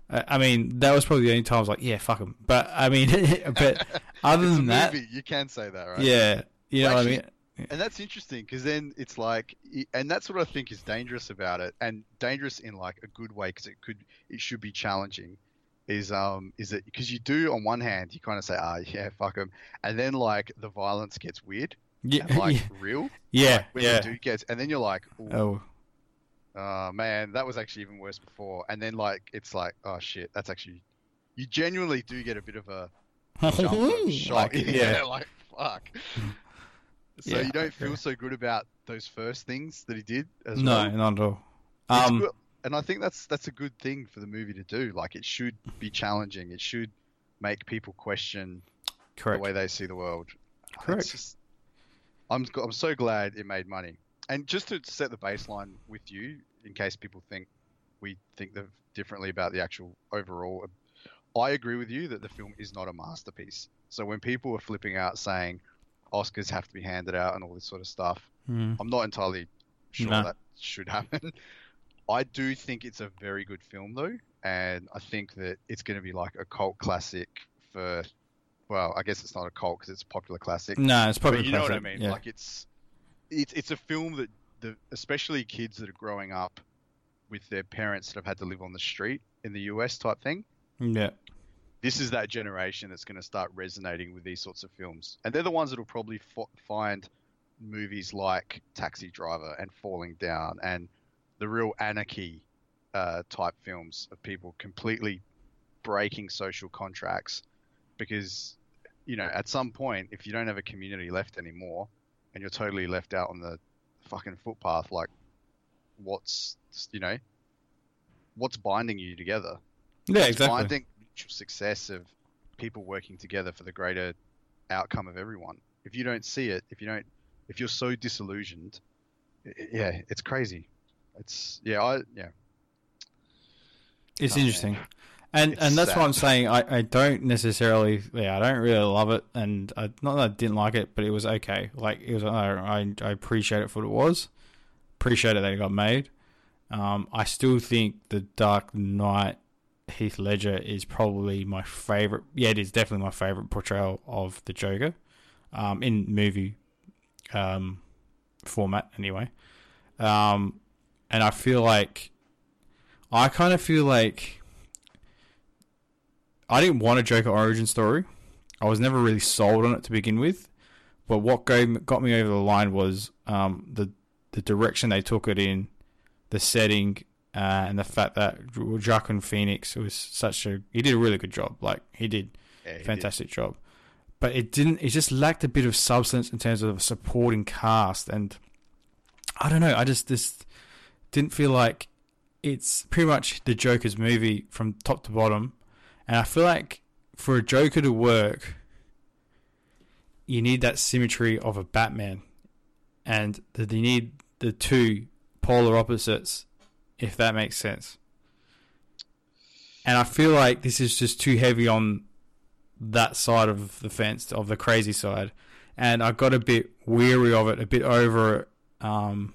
uh, I mean, that was probably the only time I was like, yeah, fuck them. But I mean, but other than that,
movie, you can say that, right?
yeah, you know
Well,
what I mean.
And that's interesting because then it's like, and that's what I think is dangerous about it, and dangerous in like a good way because it could, it should be challenging. Is um, is it because you do on one hand you kind of say, ah, yeah, fuck them, and then like the violence gets weird
Yeah,
and like
yeah,
real,
yeah,
when
yeah.
dude gets, and then you're like,
Oh,
oh man, that was actually even worse before, and then like it's like, oh shit, that's actually, you genuinely do get a bit of a jump shock.
Like, yeah.
like fuck. So
Yeah,
you don't feel so good about those first things that he did as well.
no,
well.
not at all.
It's
Um,
good- and I think that's that's a good thing for the movie to do. Like it should be challenging. It should make people question
correct.
the way they see the world.
Correct.
just- I'm I'm so glad it made money. And just to set the baseline with you, in case people think we think the- differently about the actual overall, I agree with you that the film is not a masterpiece. So when people were flipping out saying Oscars have to be handed out and all this sort of stuff,
Mm.
I'm not entirely sure
No.
that should happen. I do think it's a very good film though, and I think that it's going to be like a cult classic for. Well, I guess it's not a cult because it's a popular classic.
No, it's probably
but you know what I mean.
Yeah.
Like it's, it's it's a film that the especially kids that are growing up with their parents that have had to live on the street in the US type thing.
yeah.
This is that generation that's going to start resonating with these sorts of films, and they're the ones that will probably f- find movies like Taxi Driver and Falling Down and the real anarchy uh, type films of people completely breaking social contracts because you know at some point if you don't have a community left anymore and you're totally left out on the fucking footpath like what's you know what's binding you together?
Yeah, exactly.
binding mutual success of people working together for the greater outcome of everyone? If you don't see it if you don't if you're so disillusioned yeah it's crazy it's yeah i yeah
It's
Oh, man.
interesting. And
It's
and that's what. I'm saying. I, I don't necessarily yeah I don't really love it, and I, not that I didn't like it, but it was okay. Like it was I I, I appreciate it for what it was. Appreciate it that it got made. Um, I still think the Dark Knight Heath Ledger is probably my favorite. Yeah, it is definitely my favorite portrayal of the Joker, um, in movie, um, format anyway. Um, and I feel like I kind of feel like I didn't want a Joker origin story. I was never really sold on it to begin with. But what got got me over the line was um, the the direction they took it in, the setting, uh, and the fact that Joaquin Phoenix was such a he did a really good job. Like he did
yeah he did.
fantastic job. But it didn't. It just lacked a bit of substance in terms of a supporting cast, and I don't know. I just this didn't feel like it's pretty much the Joker's movie from top to bottom, and I feel like for a Joker to work, you need that symmetry of a Batman, and that you need the two polar opposites, if that makes sense. And I feel like this is just too heavy on that side of the fence, of the crazy side. And I got a bit weary of it, a bit over it. Um,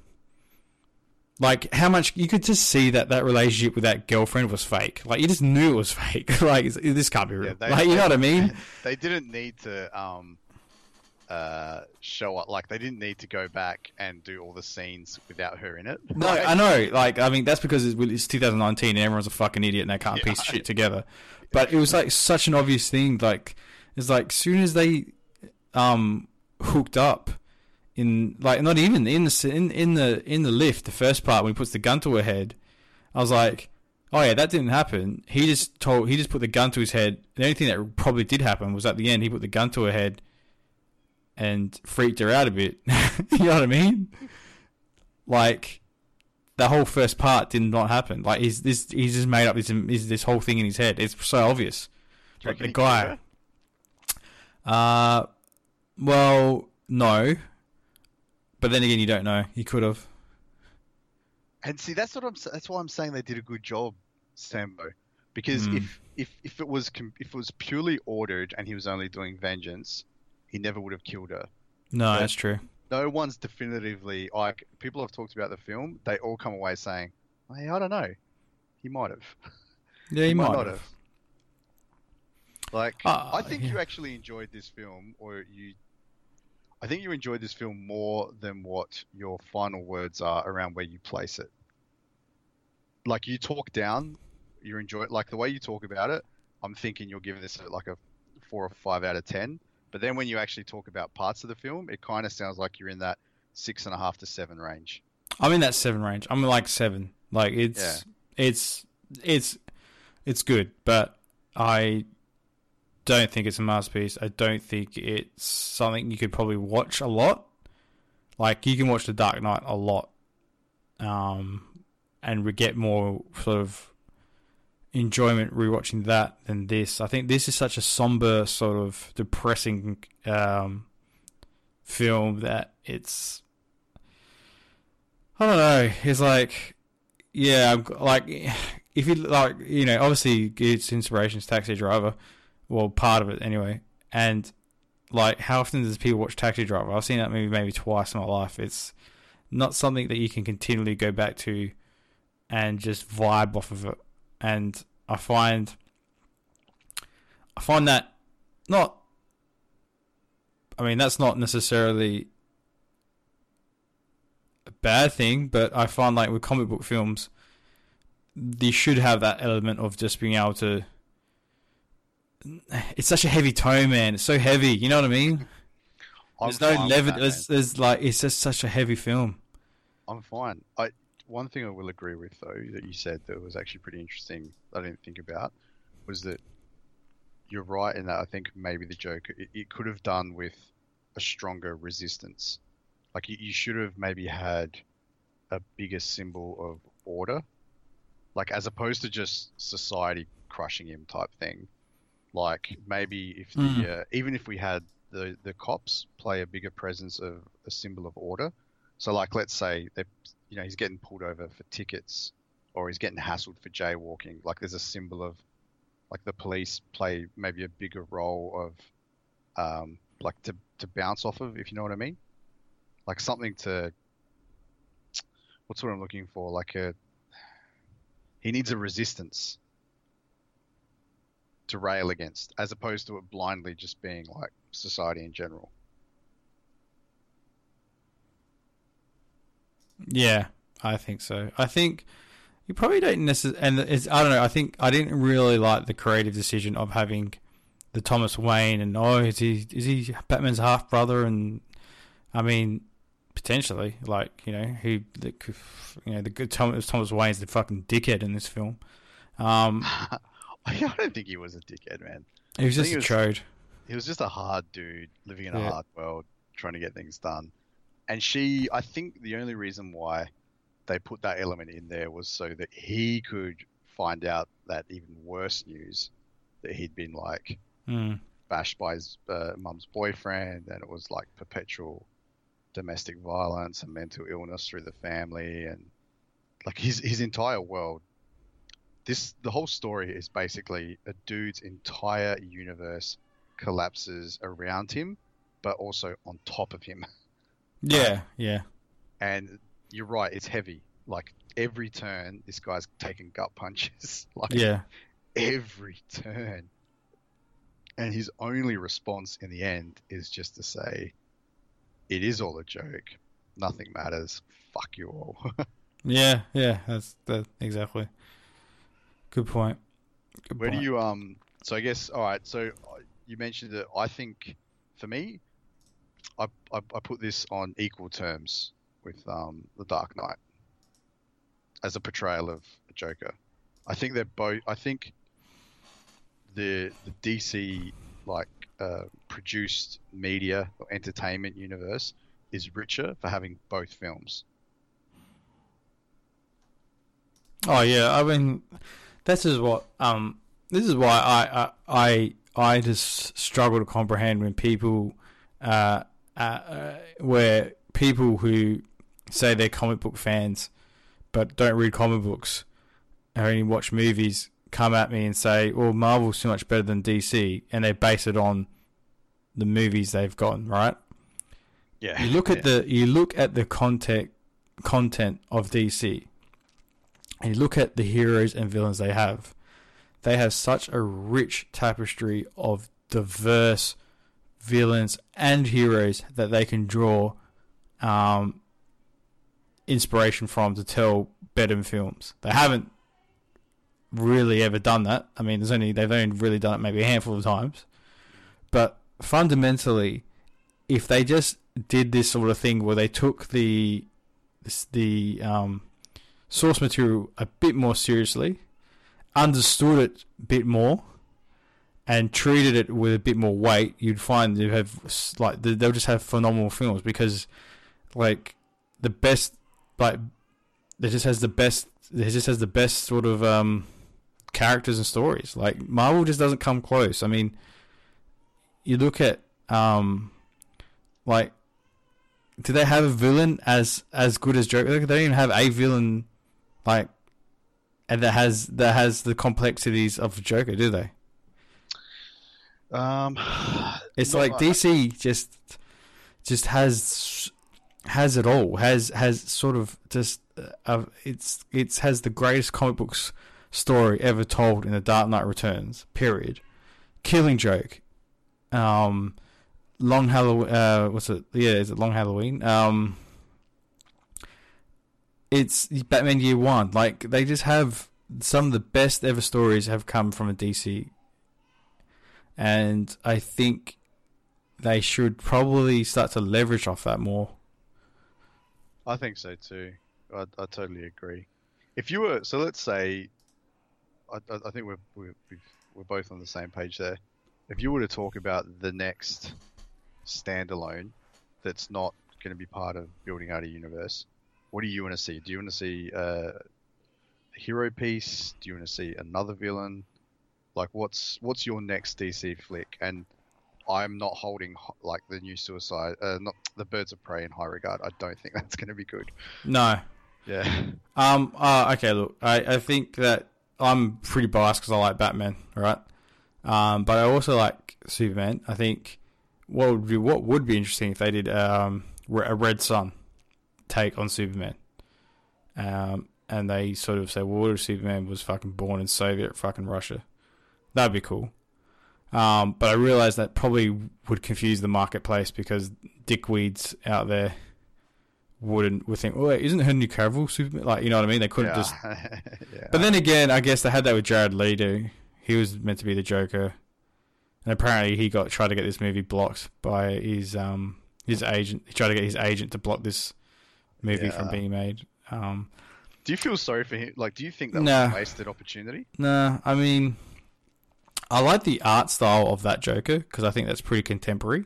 like how much you could just see that that relationship with that girlfriend was fake. Like you just knew it was fake. like this can't be real.
Yeah, they-
like you know what I mean?
they didn't need to um uh show up like they didn't need to go back and do all the scenes without her in it
No, I know. Like, I mean, that's because it's, it's 2019 and everyone's a fucking idiot and they can't
Yeah.
piece shit together. But it was like such an obvious thing. Like, it's like soon as they um hooked up in like not even in the in in the in the lift, the first part when he puts the gun to her head, I was like, oh yeah, that didn't happen. He just told he just put the gun to his head. The only thing that probably did happen was at the end he put the gun to her head and freaked her out a bit. you know what I mean? Like the whole first part did not happen. Like he's this he's just made up this is this whole thing in his head. It's so obvious.
Do you
But
reckon
the guy, uh, well, no. But then again, you don't know. He could have.
and see that's what i'm that's why i'm saying they did a good job sambo because
Hmm.
if if if it was if it was purely ordered and he was only doing vengeance he never would have killed her
No,
Yeah.
that's true.
no one's definitively like people have talked about the film they all come away saying hey i don't know he might have
Yeah, he, might, have.
Like,
Ah,
I think
yeah.
you actually enjoyed this film, or you. I think you enjoyed this film more than what your final words are around where you place it. Like you talk down, you enjoy it. Like the way you talk about it, I'm thinking you're giving this like a four or five out of ten. But then when you actually talk about parts of the film, it kind of sounds like you're in that six and a half to seven range.
I'm in that seven range. I'm like seven. Like it's it's it's it's good, but I don't think it's a masterpiece. I don't think it's something you could probably watch a lot. Like you can watch The Dark Knight a lot, um, and we get more sort of enjoyment rewatching that than this. I think this is such a somber, sort of depressing um, film that it's. I don't know. It's like, yeah, like if you like, you know, obviously it's inspiration's Taxi Driver, well, part of it anyway. And like, how often does people watch Taxi Driver? I've seen that movie maybe twice in my life. It's not something that you can continually go back to and just vibe off of it. And I find I find that not I mean that's not necessarily a bad thing, but I find like with comic book films you should have that element of just being able to it's such a heavy tone, man. It's so heavy, you know what I mean?
I'm
There's no
fine with
level.
that,
There's, there's like it's just such a heavy film.
I'm fine. I one thing I will agree with though that you said that was actually pretty interesting. I didn't think about was that you're right in that I think maybe the Joker it, it could have done with a stronger resistance. Like you, you should have maybe had a bigger symbol of order, like as opposed to just society crushing him type thing. Like maybe if the
Mm.
uh, even if we had the the cops play a bigger presence of a symbol of order. So like let's say they you know he's getting pulled over for tickets or he's getting hassled for jaywalking. Like there's a symbol of like the police play maybe a bigger role of um, like to to bounce off of if you know what I mean. Like something to what's what I'm looking for like a he needs a resistance to rail against as opposed to it blindly just being like society in general.
Yeah, I think so. I think you probably don't necessarily, and it's I don't know. I think I didn't really like the creative decision of having the Thomas Wayne and oh, is he is he Batman's half brother? And I mean, potentially, like you know, who the you know the good Thomas Thomas Wayne's the fucking dickhead in this film. Um,
I don't think he was a dickhead, man.
he was just a
was-
chode.
He was just a hard dude living in a hard world, trying to get things done. And she, I think, the only reason why they put that element in there was so that he could find out that even worse news that he'd been like
Mm.
bashed by his uh, mum's boyfriend, and it was like perpetual domestic violence and mental illness through the family, and like his his entire world. This the whole story is basically a dude's entire universe collapses around him, but also on top of him.
Yeah, yeah,
And you're right, it's heavy. Like every turn, this guy's taking gut punches. like
yeah,
every turn. And his only response in the end is just to say, It is all a joke. Nothing matters. Fuck you all.
yeah, yeah. That's that exactly. Good point. Good
Where do you, um, so I guess, all right, so uh, you mentioned that I think for me, I, I, I put this on equal terms with um, The Dark Knight as a portrayal of the Joker. I think they're both, I think the, the DC, like, uh, produced media or entertainment universe is richer for having both films.
Oh yeah, I mean, this is what um, this is why I I I, I just struggle to comprehend when people, uh, uh, uh, where people who say they're comic book fans, but don't read comic books, and only watch movies, come at me and say, "Well, Marvel's so much better than DC," and they base it on the movies they've gotten, right?
Yeah.
you look at the you look at the content content of DC and you look at the heroes and villains they have. They have such a rich tapestry of diverse villains and heroes that they can draw um, inspiration from to tell better films. They haven't really ever done that. I mean there's only they've only really done it maybe a handful of times. But fundamentally if they just did this sort of thing where they took the the um, source material a bit more seriously, understood it a bit more, and treated it with a bit more weight, you'd find you have like they- they'll just have phenomenal films because like the best like it just has the best it just has the best sort of um, characters and stories. Like Marvel just doesn't come close. I mean, you look at um, like do they have a villain as as good as Joker? They don't even have a villain like and that has that has the complexities of Joker, do they?
Um,
It's
No,
like
I-
DC just just has has it all. Has has sort of just uh, it's it's has the greatest comic books story ever told in the Dark Knight Returns. Period. Killing Joke. Um, Long Halloween. Uh, what's it? Yeah, is it Long Halloween? Um, it's Batman Year One. Like they just have some of the best ever stories have come from a DC, and I think they should probably start to leverage off that more.
I think so too. I, I totally agree. If you were, so let's say, I, I think we're we're we're both on the same page there. If you were to talk about the next standalone that's not going to be part of building out a universe, what do you want to see? Do you want to see uh, a hero piece? Do you want to see another villain? Like, what's what's your next DC flick? And I'm not holding like the new Suicide, uh, not the Birds of Prey in high regard. I don't think that's going to be good.
No,
Yeah.
Um. Uh, okay. Look, I, I think that I'm pretty biased because I like Batman, right? Um. But I also like Superman. I think what would be what would be interesting if they did um a Red Sun take on Superman. Um. And they sort of say, well, what if Superman was fucking born in Soviet fucking Russia? That'd be cool. Um. But I realised that probably would confuse the marketplace because dickweeds out there wouldn't would think, oh, wait, isn't Henry Cavill Superman? Like, you know what I mean? They couldn't
yeah.
just.
yeah.
But then again, I guess they had that with Jared Leto. He was meant to be the Joker, and apparently he got tried to get this movie blocked by his um his agent. He tried to get his agent to block this movie from being made. Um,
do you feel sorry for him? Like, do you think that
Nah.
was a wasted opportunity?
nah, I mean, I like the art style of that Joker because I think that's pretty contemporary.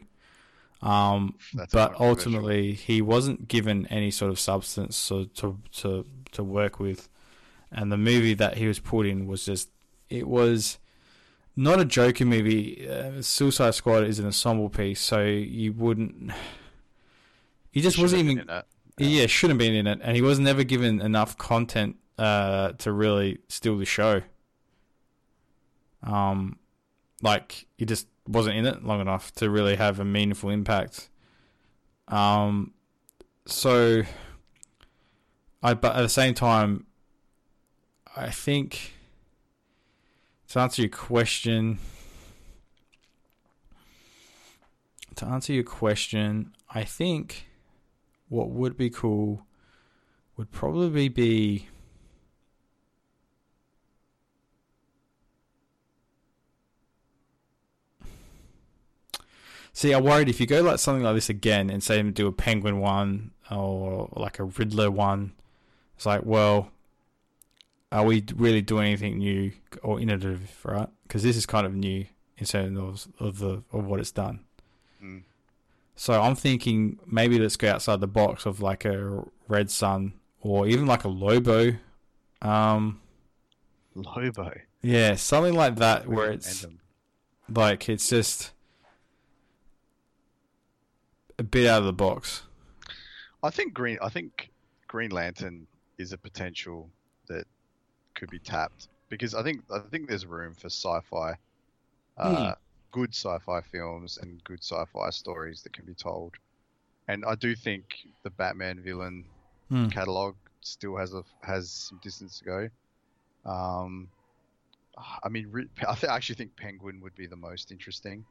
Um,
That's
but ultimately he wasn't given any sort of substance so, to to to work with, and the movie that he was put in was just it was not a Joker movie. Uh, Suicide Squad is an ensemble piece, so you wouldn't. He just wasn't even. Yeah, shouldn't have been in it, and he was never given enough content uh, to really steal the show. Um, like he just wasn't in it long enough to really have a meaningful impact. Um, so I, but at the same time, I think to answer your question, to answer your question, I think what would be cool would probably be See, I worried if you go like something like this again and say do a penguin one or like a Riddler one, it's like, well, are we really doing anything new or innovative, right? Because this is kind of new in terms of, of the of what it's done.
Mm.
So I'm thinking maybe let's go outside the box of like a Red Sun or even like a Lobo. Um,
Lobo.
yeah, something like that where it's like it's just a bit out of the box.
I think Green. I think Green Lantern is a potential that could be tapped because I think I think there's room for sci-fi, uh, good sci-fi films and good sci-fi stories that can be told. And I do think the Batman villain
Hmm.
catalog still has a has some distance to go. Um, I mean, I, th- I actually think Penguin would be the most interesting.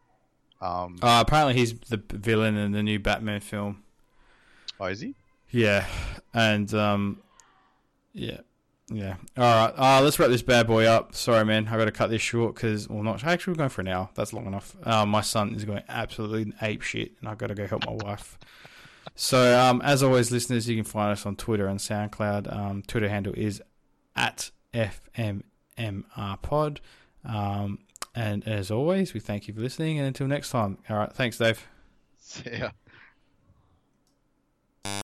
Um,
Uh, apparently he's the villain in the new Batman film.
oh, is he?
Yeah, and um, yeah, yeah. All right, uh, let's wrap this bad boy up. Sorry, man, I've got to cut this short because, well, not actually. We're going for an hour. That's long enough. Uh, my son is going absolutely ape shit, and I've got to go help my wife. So, um, as always, listeners, you can find us on Twitter and SoundCloud. Um, Twitter handle is at FMMRPod. Um, and as always, we thank you for listening. And until next time, all right, thanks, Dave.
Yeah.